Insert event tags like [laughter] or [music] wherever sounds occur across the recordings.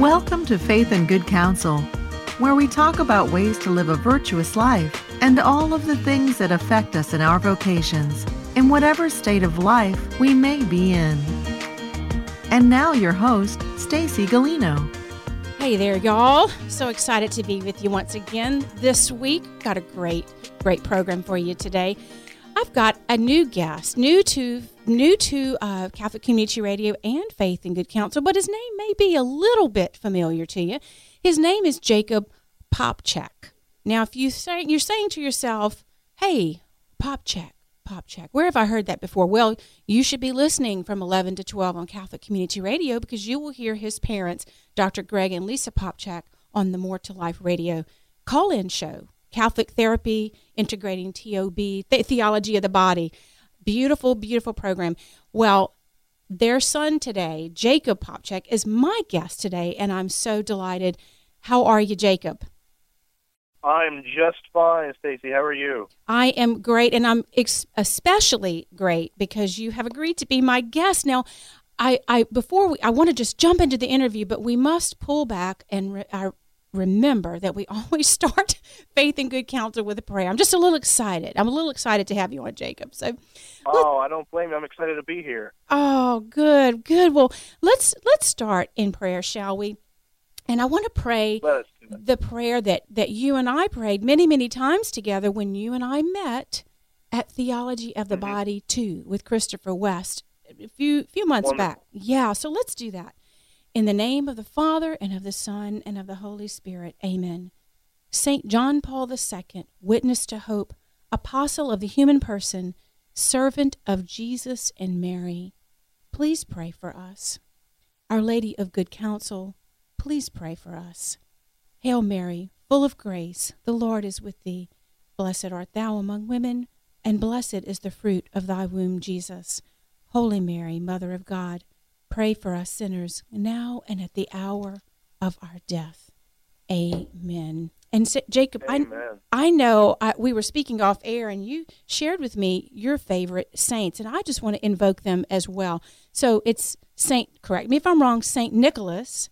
Welcome to Faith and Good Counsel, where we talk about ways to live a virtuous life and all of the things that affect us in our vocations, in whatever state of life we may be in. And now your host, Stacy Galino. Hey there, y'all. So excited to be with you once again this week. Got a great, great program for you today. I've got a new guest, new to new to uh, Catholic Community Radio and Faith and Good Counsel, but his name may be a little bit familiar to you. His name is Jacob Popcak. Now, if you say you're saying to yourself, "Hey, Popcak, Popcak, where have I heard that before?" Well, you should be listening from 11 to 12 on Catholic Community Radio because you will hear his parents, Dr. Greg and Lisa Popcak, on the More to Life Radio call-in show Catholic Therapy, Integrating TOB, the Theology of the Body. Beautiful, beautiful program. Well, their son today, Jacob Popcak, is my guest today, and I'm so delighted. How are you, Jacob? I'm just fine, Stacy. How are you? I am great, and I'm ex- especially great because you have agreed to be my guest. Now, I, I before we, I want to just jump into the interview, but we must pull back and re- I remember that we [laughs] always start faith and good counsel with a prayer. I'm just a little excited. I'm a little excited to have you on, Jacob. So, oh, I don't blame you. I'm excited to be here. Oh, good, good. Well, let's let's start in prayer, shall we? And I want to pray the prayer that that you and I prayed many, many times together when you and I met at Theology of the mm-hmm. Body two with Christopher West a few few months Wonderful. back. Yeah, so let's do that. In the name of the Father, and of the Son, and of the Holy Spirit. Amen. St. John Paul II, witness to hope, apostle of the human person, servant of Jesus and Mary, please pray for us. Our Lady of Good Counsel, please pray for us. Hail Mary, full of grace, the Lord is with thee. Blessed art thou among women, and blessed is the fruit of thy womb, Jesus. Holy Mary, Mother of God, Pray for us sinners now and at the hour of our death. Amen. And so, Jacob, I, I know I, we were speaking off air, and you shared with me your favorite saints, and I just want to invoke them as well. So it's Saint, correct me if I'm wrong, Saint Nicholas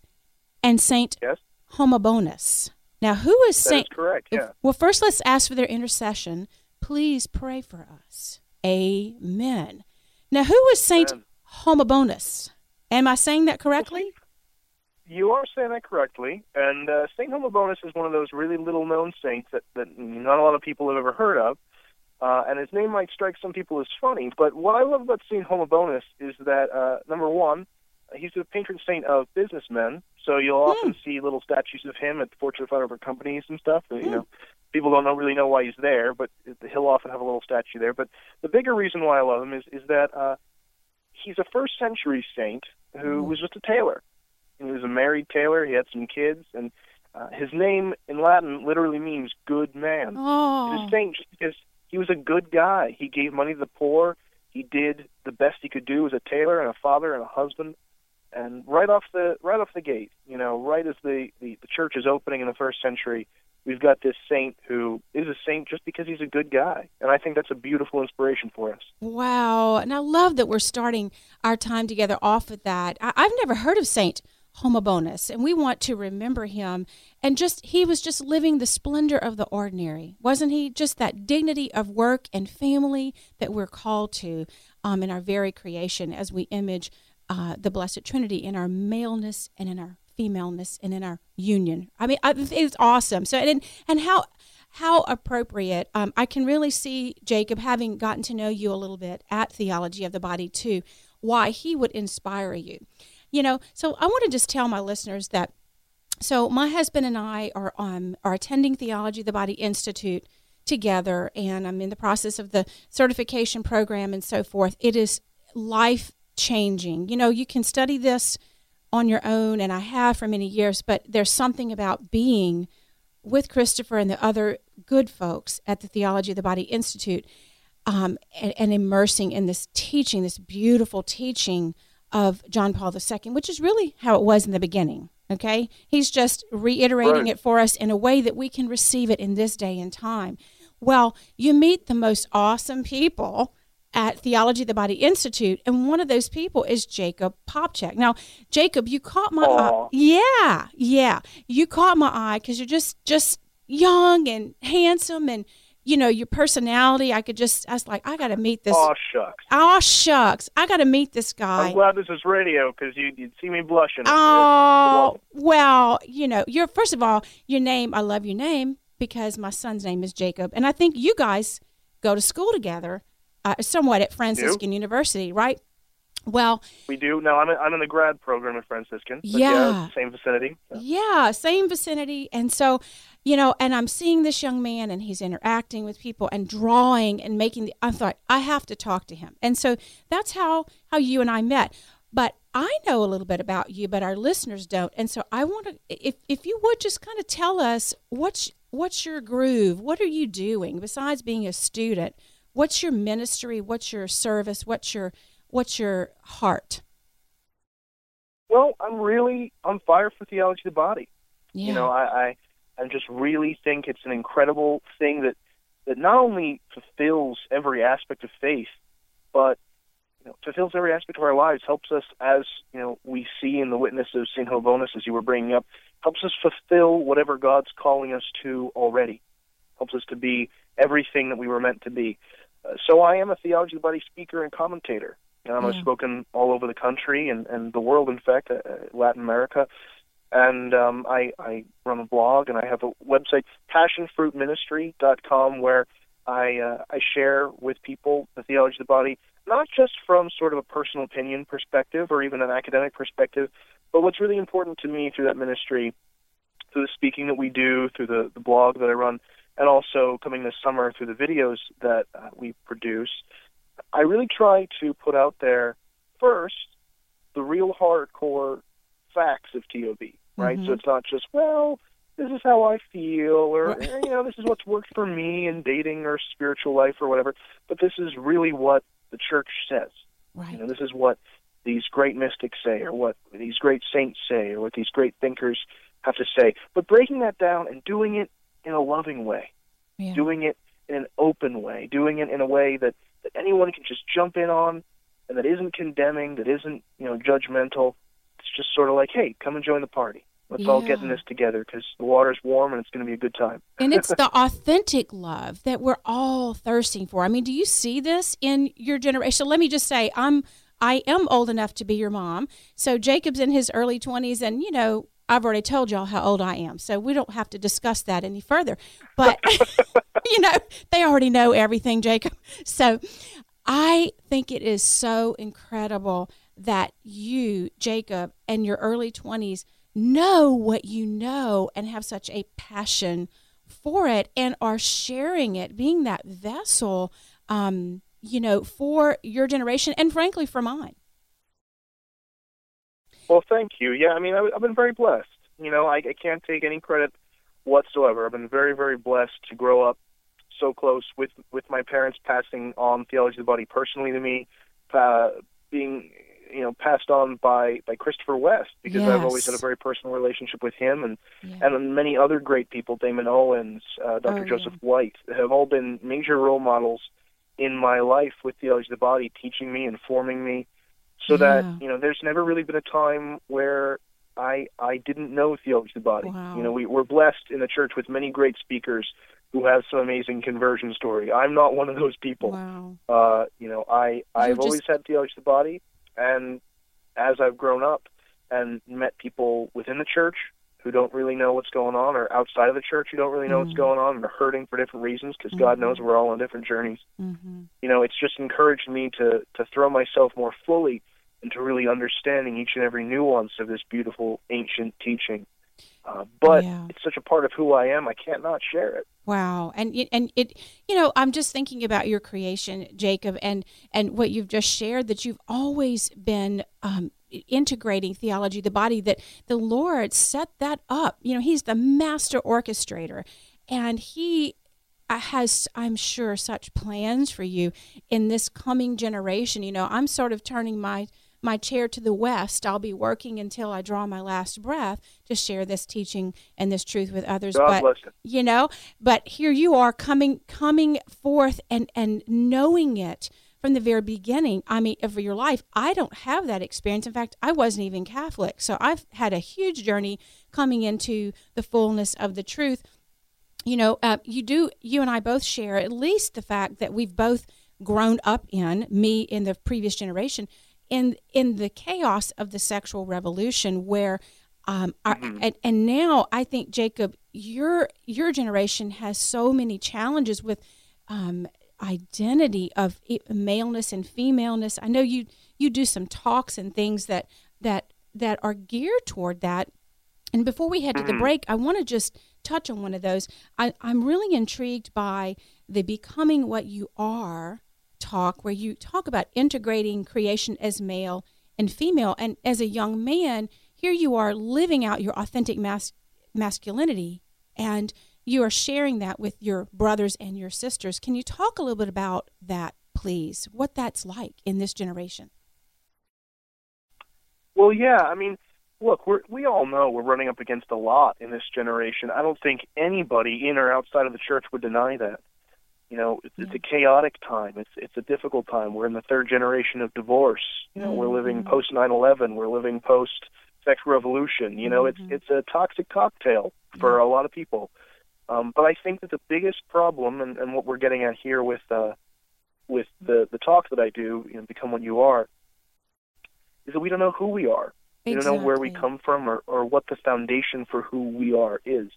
and Saint yes. Homobonus. Now, who is Saint? Is correct. Yeah. Well, first let's ask for their intercession. Please pray for us. Amen. Now, who is Saint Homobonus? Am I saying that correctly? You are saying that correctly. And uh, Saint Homobonus is one of those really little known saints that, that not a lot of people have ever heard of. Uh, and his name might strike some people as funny, but what I love about Saint Homobonus is that uh, number one, he's the patron saint of businessmen. So you'll mm. often see little statues of him at the Fortune 500 companies and stuff. Mm. You hmm. know, people don't know, really know why he's there, but he'll often have a little statue there. But the bigger reason why I love him is is that uh, he's a first century saint who was just a tailor. He was a married tailor. He had some kids, and uh, his name in Latin literally means good man. Oh. He's a saint just because he was a good guy. He gave money to the poor. He did the best he could do as a tailor and a father and a husband. And right off the right off the gate, you know, right as the, the, the church is opening in the first century, we've got this saint who is a saint just because he's a good guy. And I think that's a beautiful inspiration for us. Wow. And I love that we're starting our time together off with that. I- have never heard of Saint Homobonus, and we want to remember him. And just, he was just living the splendor of the ordinary. Wasn't he? Just that dignity of work and family that we're called to um, in our very creation as we image uh, the Blessed Trinity in our maleness and in our femaleness and in our union. I mean, it's awesome. So and and how how appropriate. Um, I can really see Jacob having gotten to know you a little bit at Theology of the Body too. Why he would inspire you, you know. So I want to just tell my listeners that. So my husband and I are um are attending Theology of the Body Institute together, and I'm in the process of the certification program and so forth. It is life changing. You know, you can study this on your own, and I have for many years, but there's something about being with Christopher and the other good folks at the Theology of the Body Institute um, and, and, immersing in this teaching, this beautiful teaching of John Paul II, which is really how it was in the beginning. Okay? He's just reiterating right. it for us in a way that we can receive it in this day and time. Well, you meet the most awesome people at Theology of the Body Institute, and one of those people is Jacob Popcak. Now, Jacob, you caught my Aw. eye. Yeah, yeah, you caught my eye because you're just just young and handsome, and you know your personality. I could just, I was like, I got to meet this. Oh shucks. Oh shucks, I got to meet this guy. I'm glad this is radio because you, you'd see me blushing. Oh well, you know, you're first of all, your name. I love your name because my son's name is Jacob, and I think you guys go to school together, uh, somewhat at Franciscan University, right? Well, We do. No, I'm in, I'm in the grad program at Franciscan. Yeah. it's same vicinity. yeah, same vicinity, and so, you know, and I'm seeing this young man, and he's interacting with people and drawing and making. The, I thought I have to talk to him, and so that's how how you and I met. But I know a little bit about you, but our listeners don't, and so I want to, if if you would just kind of tell us what's what's your groove, what are you doing besides being a student? What's your ministry? What's your service? What's your what's your heart? Well, I'm really on fire for theology of the body. Yeah. You know, I, I I just really think it's an incredible thing that that not only fulfills every aspect of faith, but you know, fulfills every aspect of our lives. Helps us, as you know, we see in the witness of Saint Homobonus, as you were bringing up, helps us fulfill whatever God's calling us to already. Helps us to be everything that we were meant to be. Uh, so I am a theology of the body speaker and commentator. Um, I've spoken all over the country and, and the world, in fact, uh, uh, Latin America. And um, I, I run a blog and I have a website, passionfruitministry.com, where I, uh, I share with people the theology of the body, not just from sort of a personal opinion perspective or even an academic perspective, but what's really important to me through that ministry, through the speaking that we do, through the, the blog that I run, and also coming this summer through the videos that uh, we produce, I really try to put out there first the real hardcore facts of TOB, right? Mhm. So it's not just, well, this is how I feel, or, eh, you know, this is what's worked for me in dating or spiritual life or whatever, but this is really what the church says. right. You know, this is what these great mystics say, or what these great saints say, or what these great thinkers have to say. But breaking that down and doing it in a loving way, Yeah. doing it in an open way, doing it in a way that, that anyone can just jump in on, and that isn't condemning, that isn't you know judgmental. It's just sort of like, hey, come and join the party. Let's all get in this together because the water's warm and it's going to be a good time. [laughs] and it's the authentic love that we're all thirsting for. I mean, do you see this in your generation? Let me just say, I'm I am old enough to be your mom. So Jacob's in his early 20s and you know, I've already told y'all how old I am. So we don't have to discuss that any further. [laughs] But [laughs] you know, they already know everything, Jacob. So I think it is so incredible that you, Jacob, and your early 20s know what you know and have such a passion for it and are sharing it, being that vessel, um, you know, for your generation and frankly for mine. Well, thank you. Yeah, I mean, I, I've been very blessed. You know, I, I can't take any credit whatsoever. I've been very, very blessed to grow up so close with with my parents passing on theology of the body personally to me, uh, being you know passed on by by Christopher West because I've always had a very personal relationship with him and Yeah. and many other great people, Damon Owens, uh, Dr. Oh, Joseph White, have all been major role models in my life with theology of the body, teaching me, informing me, so Yeah. that you know, there's never really been a time where I I didn't know theology of the body. Wow. You know, we we're blessed in the church with many great speakers who have some amazing conversion story. I'm not one of those people. Wow. Uh, you know, I I've just- always had theology of the body, and as I've grown up and met people within the church who don't really know what's going on, or outside of the church who don't really know what's Mm. going on, and are hurting for different reasons, because God Mhm. knows we're all on different journeys. hmm You know, it's just encouraged me to to throw myself more fully into really understanding each and every nuance of this beautiful ancient teaching. Uh, but Yeah. it's such a part of who I am, I can't not share it. Wow, and it, and it, you know, I'm just thinking about your creation, Jacob, and and what you've just shared that you've always been um, integrating theology, the body. That the Lord set that up. You know, He's the master orchestrator, and He uh, has, I'm sure, such plans for you in this coming generation. You know, I'm sort of turning my my chair to the west. I'll be working until I draw my last breath to share this teaching and this truth with others. God but bless you. you know but here you are coming coming forth and and knowing it from the very beginning. I mean, of your life. I don't have that experience. In fact, I wasn't even Catholic, so I've had a huge journey coming into the fullness of the truth. You know, uh, you do. You and I both share at least the fact that we've both grown up in me in the previous generation in in the chaos of the sexual revolution where um, our, mm-hmm. and, and now I think Jacob, your your generation has so many challenges with um, identity of maleness and femaleness. I know you you do some talks and things that that that are geared toward that. And before we head to the mm-hmm. break, I want to just touch on one of those. I, I'm really intrigued by the becoming what you are talk, where you talk about integrating creation as male and female. And as a young man, here you are living out your authentic mas- masculinity and you are sharing that with your brothers and your sisters. Can you talk a little bit about that, please? What that's like in this generation? Well, yeah. I mean, look, we we all know we're running up against a lot in this generation. I don't think anybody in or outside of the church would deny that. You know, it's, it's a chaotic time. It's it's a difficult time. We're in the third generation of divorce. You know, mm-hmm. we're living mm-hmm. post 9/11. We're living post sex revolution. You know, mm-hmm. it's it's a toxic cocktail for a lot of people. Um, but I think that the biggest problem, and, and what we're getting at here with uh, with the the talk that I do, you know, become what you are, is that we don't know who we are. Exactly. We don't know where we come from or, or what the foundation for who we are is.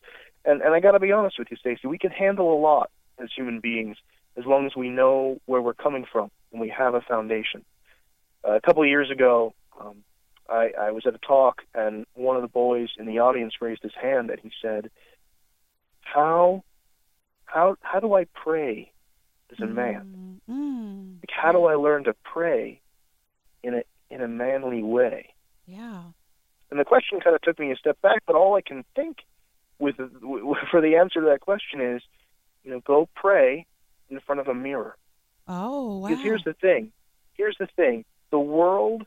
And and I got to be honest with you, Stacy, we can handle a lot as human beings as long as we know where we're coming from and we have a foundation. Uh, a couple of years ago, um, I, I was at a talk, and one of the boys in the audience raised his hand and he said, "How, how, how do I pray as a man? Mm-hmm. Like, how do I learn to pray in a in a manly way?" Yeah. And the question kind of took me a step back, but all I can think with [laughs] for the answer to that question is, you know, go pray in front of a mirror. Oh, wow. Because here's the thing. Here's the thing. The world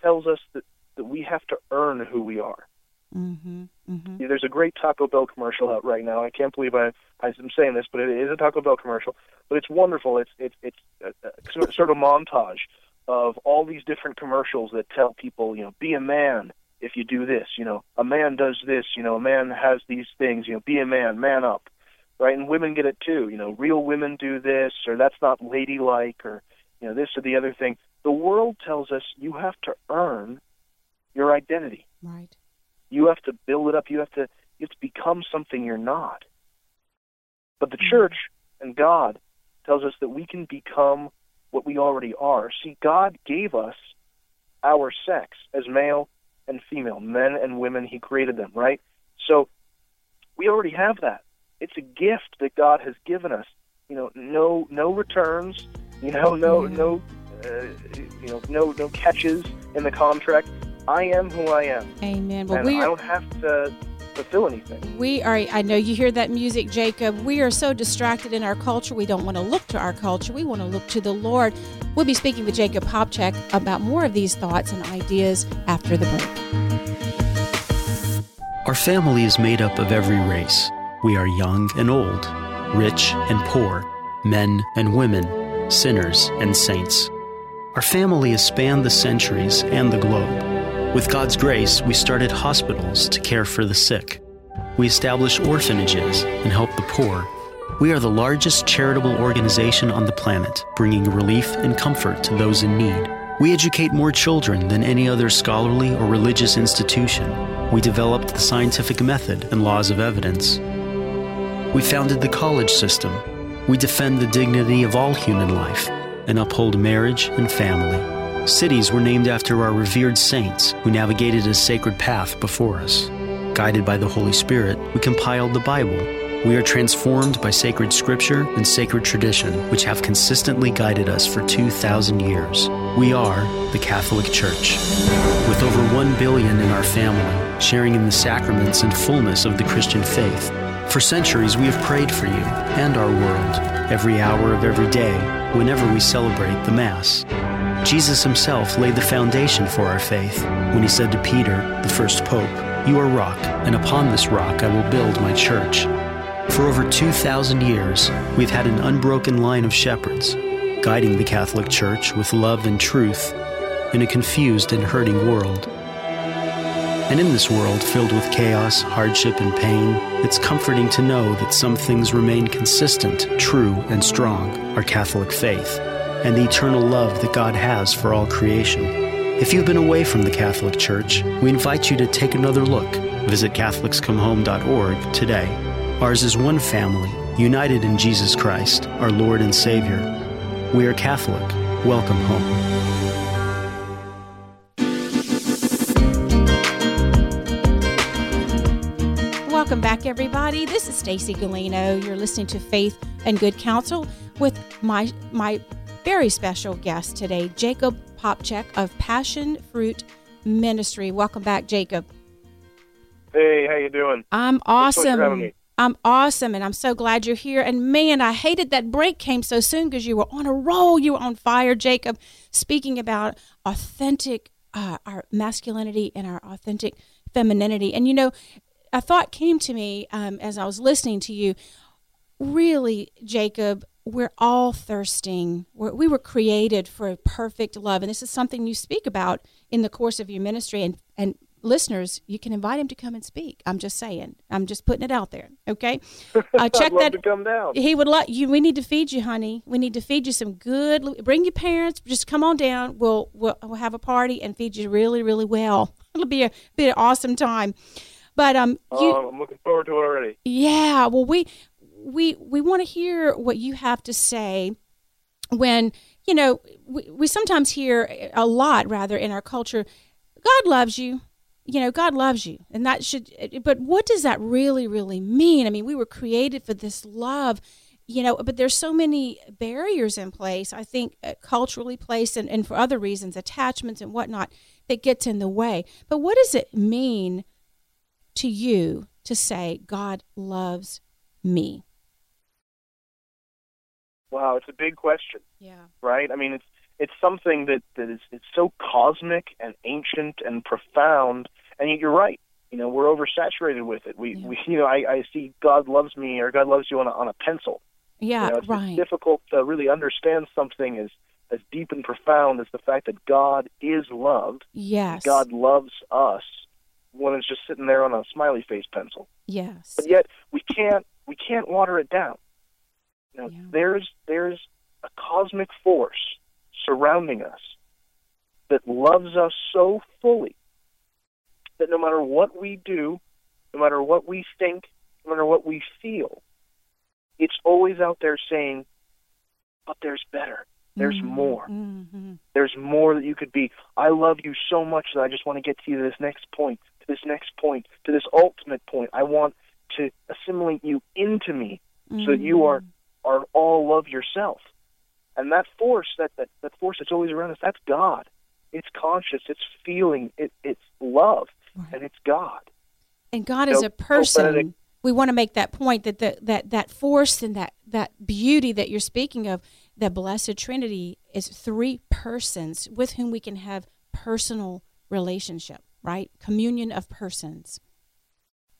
tells us that, that we have to earn who we are. Mm-hmm, mm-hmm. There's a great Taco Bell commercial out right now. I can't believe I, I'm saying this, but it is a Taco Bell commercial. But it's wonderful. It's it's it's a, a sort of montage of all these different commercials that tell people, you know, be a man if you do this. You know, a man does this. You know, a man has these things. You know, be a man, man up, right? And women get it too. You know, real women do this, or that's not ladylike, or you know, this or the other thing. The world tells us you have to earn your identity. Right. You have to build it up. You have to you have to become something you're not. But the mm-hmm. church and God tells us that we can become what we already are. See, God gave us our sex as male and female, men and women. He created them, right? So we already have that. It's a gift that God has given us. You know, no no returns. You know, no no uh, you know, no no catches in the contract. I am who I am. Amen. Well, and we are, I don't have to fulfill anything. We are. I know you hear that music, Jacob. We are so distracted in our culture. We don't want to look to our culture. We want to look to the Lord. We'll be speaking with Jacob Popcak about more of these thoughts and ideas after the break. Our family is made up of every race. We are young and old, rich and poor, men and women, sinners and saints. Our family has spanned the centuries and the globe. With God's grace, we started hospitals to care for the sick. We established orphanages and help the poor. We are the largest charitable organization on the planet, bringing relief and comfort to those in need. We educate more children than any other scholarly or religious institution. We developed the scientific method and laws of evidence. We founded the college system. We defend the dignity of all human life and uphold marriage and family. Cities were named after our revered saints who navigated a sacred path before us. Guided by the Holy Spirit, we compiled the Bible. We are transformed by sacred scripture and sacred tradition, which have consistently guided us for 2,000 years. We are the Catholic Church. With over 1 billion in our family, sharing in the sacraments and fullness of the Christian faith, for centuries we have prayed for you and our world every hour of every day whenever we celebrate the Mass. Jesus himself laid the foundation for our faith when he said to Peter, the first pope, You are rock, and upon this rock I will build my church. For over 2,000 years, we've had an unbroken line of shepherds. guiding the Catholic Church with love and truth in a confused and hurting world. And in this world filled with chaos, hardship, and pain, it's comforting to know that some things remain consistent, true, and strong our Catholic faith, and the eternal love that God has for all creation. If you've been away from the Catholic Church, we invite you to take another look. Visit CatholicsComeHome.org today. Ours is one family, united in Jesus Christ, our Lord and Savior. We are Catholic. Welcome home. Everybody. This is Stacy Galino. You're listening to Faith and Good Counsel with my my very special guest today, Jacob Popcak of Passion Fruit Ministry. Welcome back, Jacob. Hey, how you doing? I'm Thanks so much for having awesome. I'm awesome, and I'm so glad you're here. And man, I hated that break came so soon because you were on a roll. You were on fire, Jacob, speaking about authentic, uh, our masculinity and our authentic femininity. And you know, a thought came to me um, as I was listening to you. Really, Jacob, we're all thirsting. We're, we were created for a perfect love, and this is something you speak about in the course of your ministry. And and listeners, you can invite him to come and speak. I'm just saying. I'm just putting it out there. Okay, [laughs] uh, check that. to come down. He would like you. We need to feed you, honey. We need to feed you some good. Bring your parents. Just come on down. We'll we'll, we'll have a party and feed you really really well. [laughs] It'll be a be an awesome time. But um, you, Oh, I'm looking forward to it already. yeah. Well, we we we want to hear what you have to say when you know we, we sometimes hear a lot rather in our culture. God loves you. You know, God loves you, and that should. But what does that really, really mean? I mean, we were created for this love, you know. But there's so many barriers in place. I think uh, culturally placed, and, and for other reasons, attachments and whatnot, that gets in the way. But what does it mean to you to say God loves me? Wow, it's a big question, Yeah. right? I mean, it's it's something that that is it's so cosmic and ancient and profound, and yet you're right. You know, we're oversaturated with it. We, Yeah. we you know, I, I see God loves me or God loves you on a, on a pencil. Yeah, you know, it's, it's difficult to really understand something as as deep and profound as the fact that God is loved. Yes. God loves us when it's just sitting there on a smiley face pencil. Yes. but yet we can't we can't water it down. You know, Yeah. there's there's a cosmic force surrounding us that loves us so fully that no matter what we do, no matter what we think, no matter what we feel, it's always out there saying, "But there's better. There's Mhm, more. mhm. There's more that you could be. I love you so much that I just want to get to you to this next point, to this next point, to this ultimate point. I want to assimilate you into me so that you are mm. are all love yourself. And that force, that, that, that force that's always around us, that's God. It's conscious, it's feeling, it, it's love, Right. and it's God. And God So- is a person. Benedict- we want to make that point that the, that that force and that that beauty that you're speaking of, the blessed Trinity is three persons with whom we can have personal relationship, right? Communion of persons.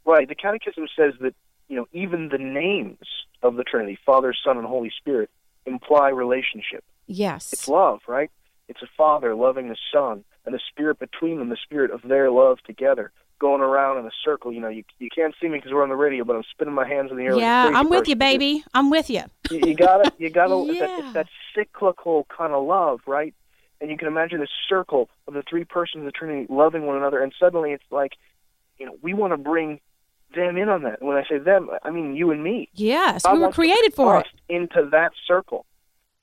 Right. The Catechism says that you know even the names of the Trinity, Father, Son, and Holy Spirit, imply relationship. Yes. It's love, right? It's a father loving the son, and the spirit between them, the spirit of their love together, going around in a circle. You know, you you can't see me because we're on the radio, but I'm spinning my hands in the air. yeah, I'm with person you, baby. I'm with you. You, you gotta, you gotta. [laughs] it's, that, Yeah. it's that cyclical kind of love, right? And you can imagine this circle of the three persons of the Trinity loving one another, and suddenly it's like, you know, we want to bring them in on that. And when I say them, I mean you and me. Yes, God we were created for us it. into that circle,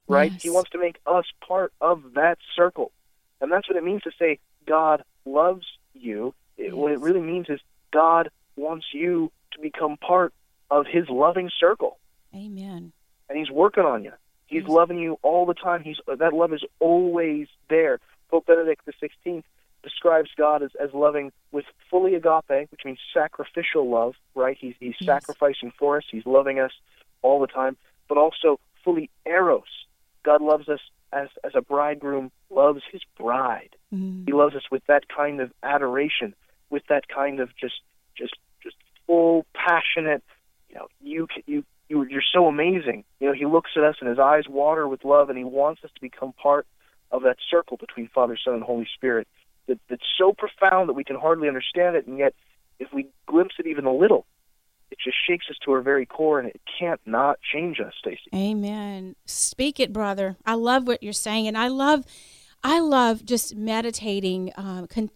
right? He wants to make us part of that circle, and that's what it means to say God loves you. It, What it really means is God wants you to become part of His loving circle, Amen. and He's working on you. He's loving you all the time. He's that love is always there. Pope Benedict the Sixteenth describes God as, as loving with fully agape, which means sacrificial love, right? He's he's Yes. sacrificing for us. He's loving us all the time, but also fully eros. God loves us as as a bridegroom loves his bride. Mm. He loves us with that kind of adoration, with that kind of just just just full passionate. You know, you you you, you're so amazing. You know, he looks at us and his eyes water with love, and he wants us to become part of that circle between Father, Son, and Holy Spirit that, that's so profound that we can hardly understand it, and yet if we glimpse it even a little, it just shakes us to our very core, and it can't not change us, Stacy. Amen. Speak it, brother. I love what you're saying, and I love, I love just meditating, um, con-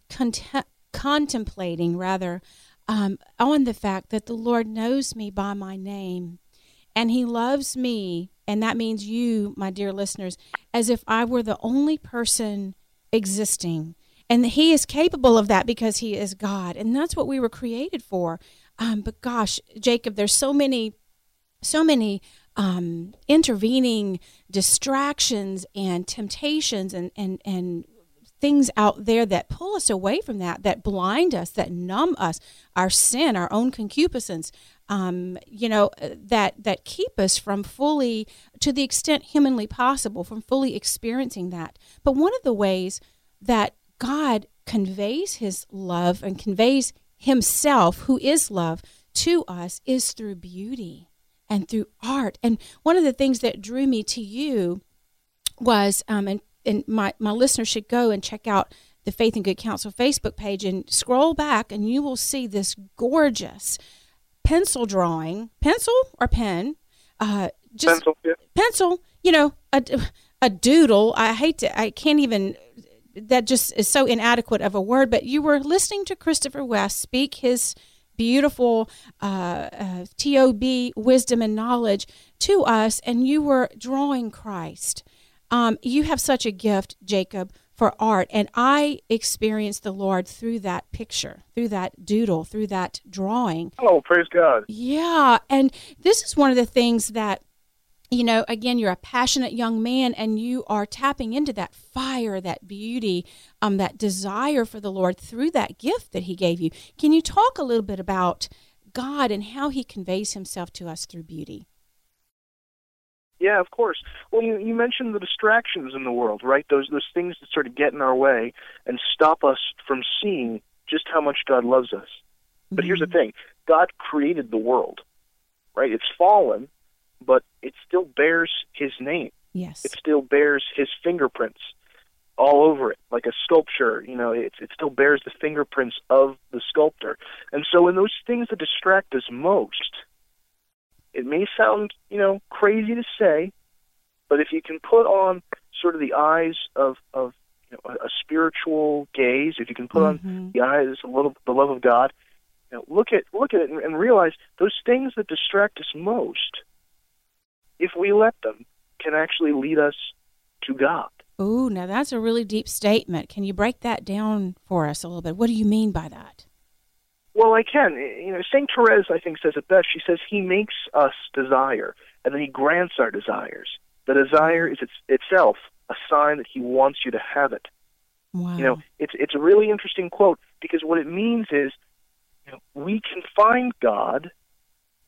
contemplating rather, um, on the fact that the Lord knows me by my name, and He loves me, and that means you, my dear listeners, as if I were the only person existing. And he is capable of that because he is God. And that's what we were created for. Um, but gosh, Jacob, there's so many, so many um, intervening distractions and temptations and, and, and things out there that pull us away from that, that blind us, that numb us, our sin, our own concupiscence, um, you know, that that keep us from fully, to the extent humanly possible, from fully experiencing that. But one of the ways that God conveys His love and conveys Himself, who is love, to us is through beauty and through art. And one of the things that drew me to you was, um, and, and my, my listeners should go and check out the Faith and Good Counsel Facebook page and scroll back, and you will see this gorgeous pencil drawing, pencil or pen, uh, just Pencil, yeah. pencil. You know, a, a doodle. I hate to. I can't even. That just is so inadequate of a word. But you were listening to Christopher West speak his beautiful uh, uh, TOB wisdom and knowledge to us, and you were drawing Christ. Um, you have such a gift, Jacob, for art, and I experienced the Lord through that picture, through that doodle, through that drawing. Oh, praise God. Yeah, and this is one of the things that you know, again, you're a passionate young man and you are tapping into that fire, that beauty, um, that desire for the Lord through that gift that He gave you. Can you talk a little bit about God and how He conveys Himself to us through beauty? Yeah, of course. Well, you, you mentioned the distractions in the world, right? Those those things that sort of get in our way and stop us from seeing just how much God loves us. But here's the mm-hmm. thing: God created the world, right? It's fallen, but it still bears His name. Yes. It still bears His fingerprints all over it, like a sculpture. You know, it it still bears the fingerprints of the sculptor. And so, in those things that distract us most, it may sound, you know, crazy to say, but if you can put on sort of the eyes of of you know, a, a spiritual gaze, if you can put Mhm. on the eyes of little, the love of God, you know, look at look at it and, and realize those things that distract us most, if we let them, can actually lead us to God. Ooh, now that's a really deep statement. Can you break that down for us a little bit? What do you mean by that? Well, I can. You know, Saint Therese, I think, says it best. She says he makes us desire, and then he grants our desires. The desire is its, itself a sign that he wants you to have it. Wow. You know, it's it's a really interesting quote because what it means is, you know, we can find God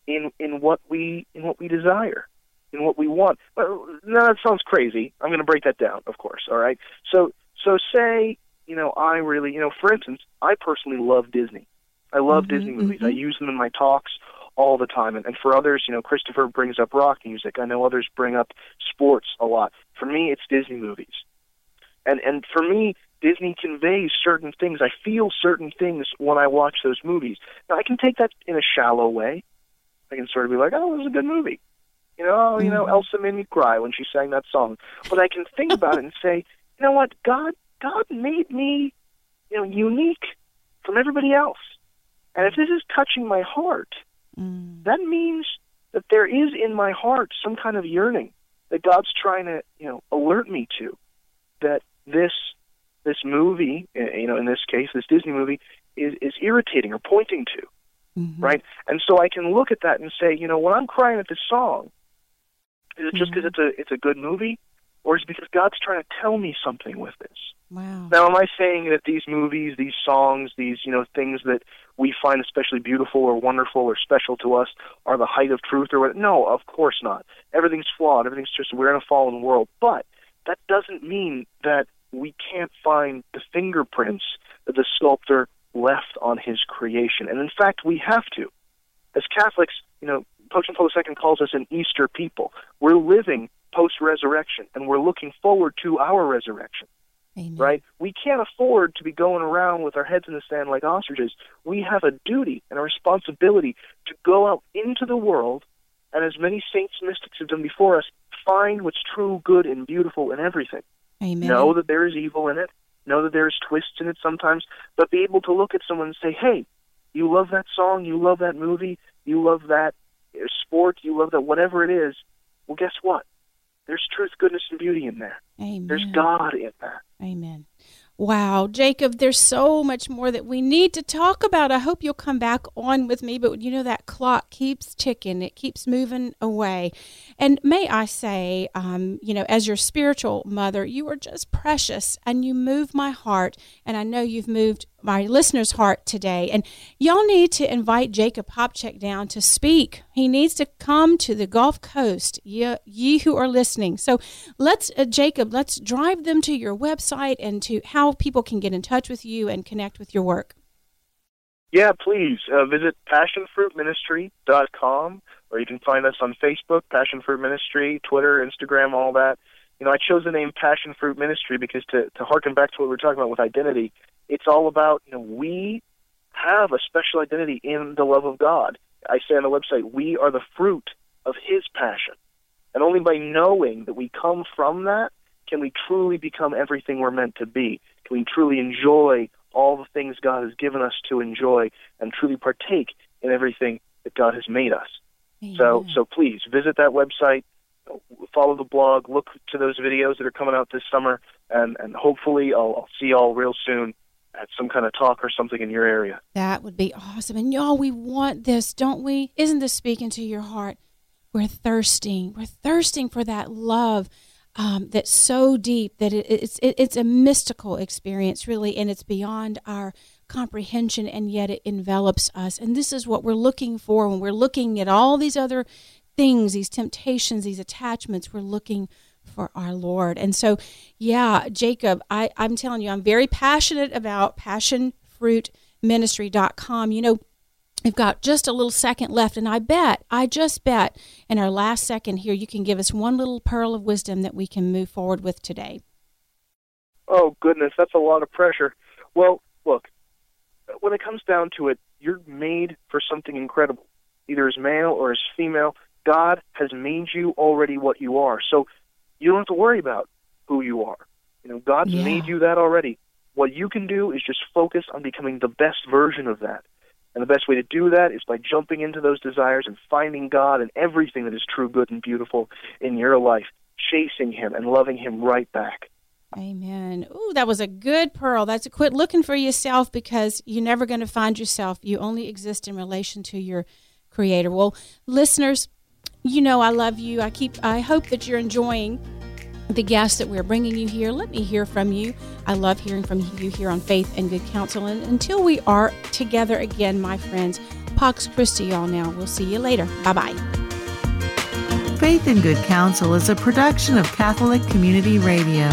in in what we in what we desire, in what we want. Well, now that sounds crazy. I'm going to break that down, of course. All right. So so say you know I really you know for instance I personally love Disney. I love Mhm, Disney movies. I mhm. use them in my talks all the time. And, and for others, you know, Christopher brings up rock music. I know others bring up sports a lot. For me, it's Disney movies. And and for me, Disney conveys certain things. I feel certain things when I watch those movies. Now I can take that in a shallow way. I can sort of be like, oh, it was a good movie. You know, oh, you know, Mhm. Elsa made me cry when she sang that song. But I can think [laughs] about it and say, you know what, God, God made me, you know, unique from everybody else. And if this is touching my heart, Mm. that means that there is in my heart some kind of yearning that God's trying to, you know, alert me to that this this movie, uh, you know, in this case, this Disney movie is is irritating or pointing to, Mhm. right? And so I can look at that and say, you know, when I'm crying at this song, is it just because it's a it's a good movie, or is it because God's trying to tell me something with this? Wow. Now, am I saying that these movies, these songs, these you know things that we find especially beautiful or wonderful or special to us are the height of truth or what? No, of course not. Everything's flawed. Everything's just we're in a fallen world. But that doesn't mean that we can't find the fingerprints that the sculptor left on his creation. And in fact, we have to. As Catholics, you know, Pope John Paul II calls us an Easter people. We're living post resurrection, and we're looking forward to our resurrection. Amen. Right? We can't afford to be going around with our heads in the sand like ostriches. We have a duty and a responsibility to go out into the world, and as many saints and mystics have done before us, find what's true, good, and beautiful in everything. Amen. Know that there is evil in it, know that there's twists in it sometimes, but be able to look at someone and say, hey, you love that song, you love that movie, you love that uh, sport, you love that whatever it is. Well, guess what? There's truth, goodness, and beauty in there. Amen. There's God in there. Amen. Wow, Jacob, there's so much more that we need to talk about. I hope you'll come back on with me, but you know that clock keeps ticking, it keeps moving away. And may I say, um, you know, as your spiritual mother, you are just precious and you move my heart. And I know you've moved my listener's heart today. And y'all need to invite Jacob Popcak down to speak. He needs to come to the Gulf Coast, ye, ye who are listening. So let's, uh, Jacob, let's drive them to your website and to how people can get in touch with you and connect with your work. Yeah, please uh, visit passionfruitministry.com, or you can find us on Facebook, Passion Fruit Ministry, Twitter, Instagram, all that. You know, I chose the name Passion Fruit Ministry because to, to harken back to what we were talking about with identity, it's all about, you know, we have a special identity in the love of God. I say on the website, we are the fruit of His passion. And only by knowing that we come from that can we truly become everything we're meant to be. Can we truly enjoy all the things God has given us to enjoy and truly partake in everything that God has made us. Amen. So, so please visit that website, follow the blog, look to those videos that are coming out this summer, and, and hopefully I'll, I'll see y'all real soon at some kind of talk or something in your area. That would be awesome. And y'all, we want this, don't we? Isn't this speaking to your heart? We're thirsting. We're thirsting for that love um, that's so deep that it, it's it, it's a mystical experience, really, and it's beyond our comprehension, and yet it envelops us. And this is what we're looking for when we're looking at all these other things, these temptations, these attachments. We're looking for our Lord. And so, yeah, Jacob, I, I'm telling you, I'm very passionate about passionfruitministry.com. You know, We've got just a little second left, and I bet, I just bet, in our last second here, you can give us one little pearl of wisdom that we can move forward with today. Oh, goodness, that's a lot of pressure. Well, look, when it comes down to it, you're made for something incredible, either as male or as female. God has made you already what you are. So you don't have to worry about who you are. You know, God's Yeah. made you that already. What you can do is just focus on becoming the best version of that. And the best way to do that is by jumping into those desires and finding God and everything that is true, good, and beautiful in your life, chasing Him and loving Him right back. Amen. Ooh, that was a good pearl. That's a quit looking for yourself because you're never going to find yourself. You only exist in relation to your creator. Well, listeners, you know I love you. I keep I hope that you're enjoying the guests that we're bringing you here. Let me hear from you. I love hearing from you here on Faith and Good Counsel. And until we are together again, my friends, Pax Christi, y'all now. We'll see you later. Bye bye. Faith and Good Counsel is a production of Catholic Community Radio.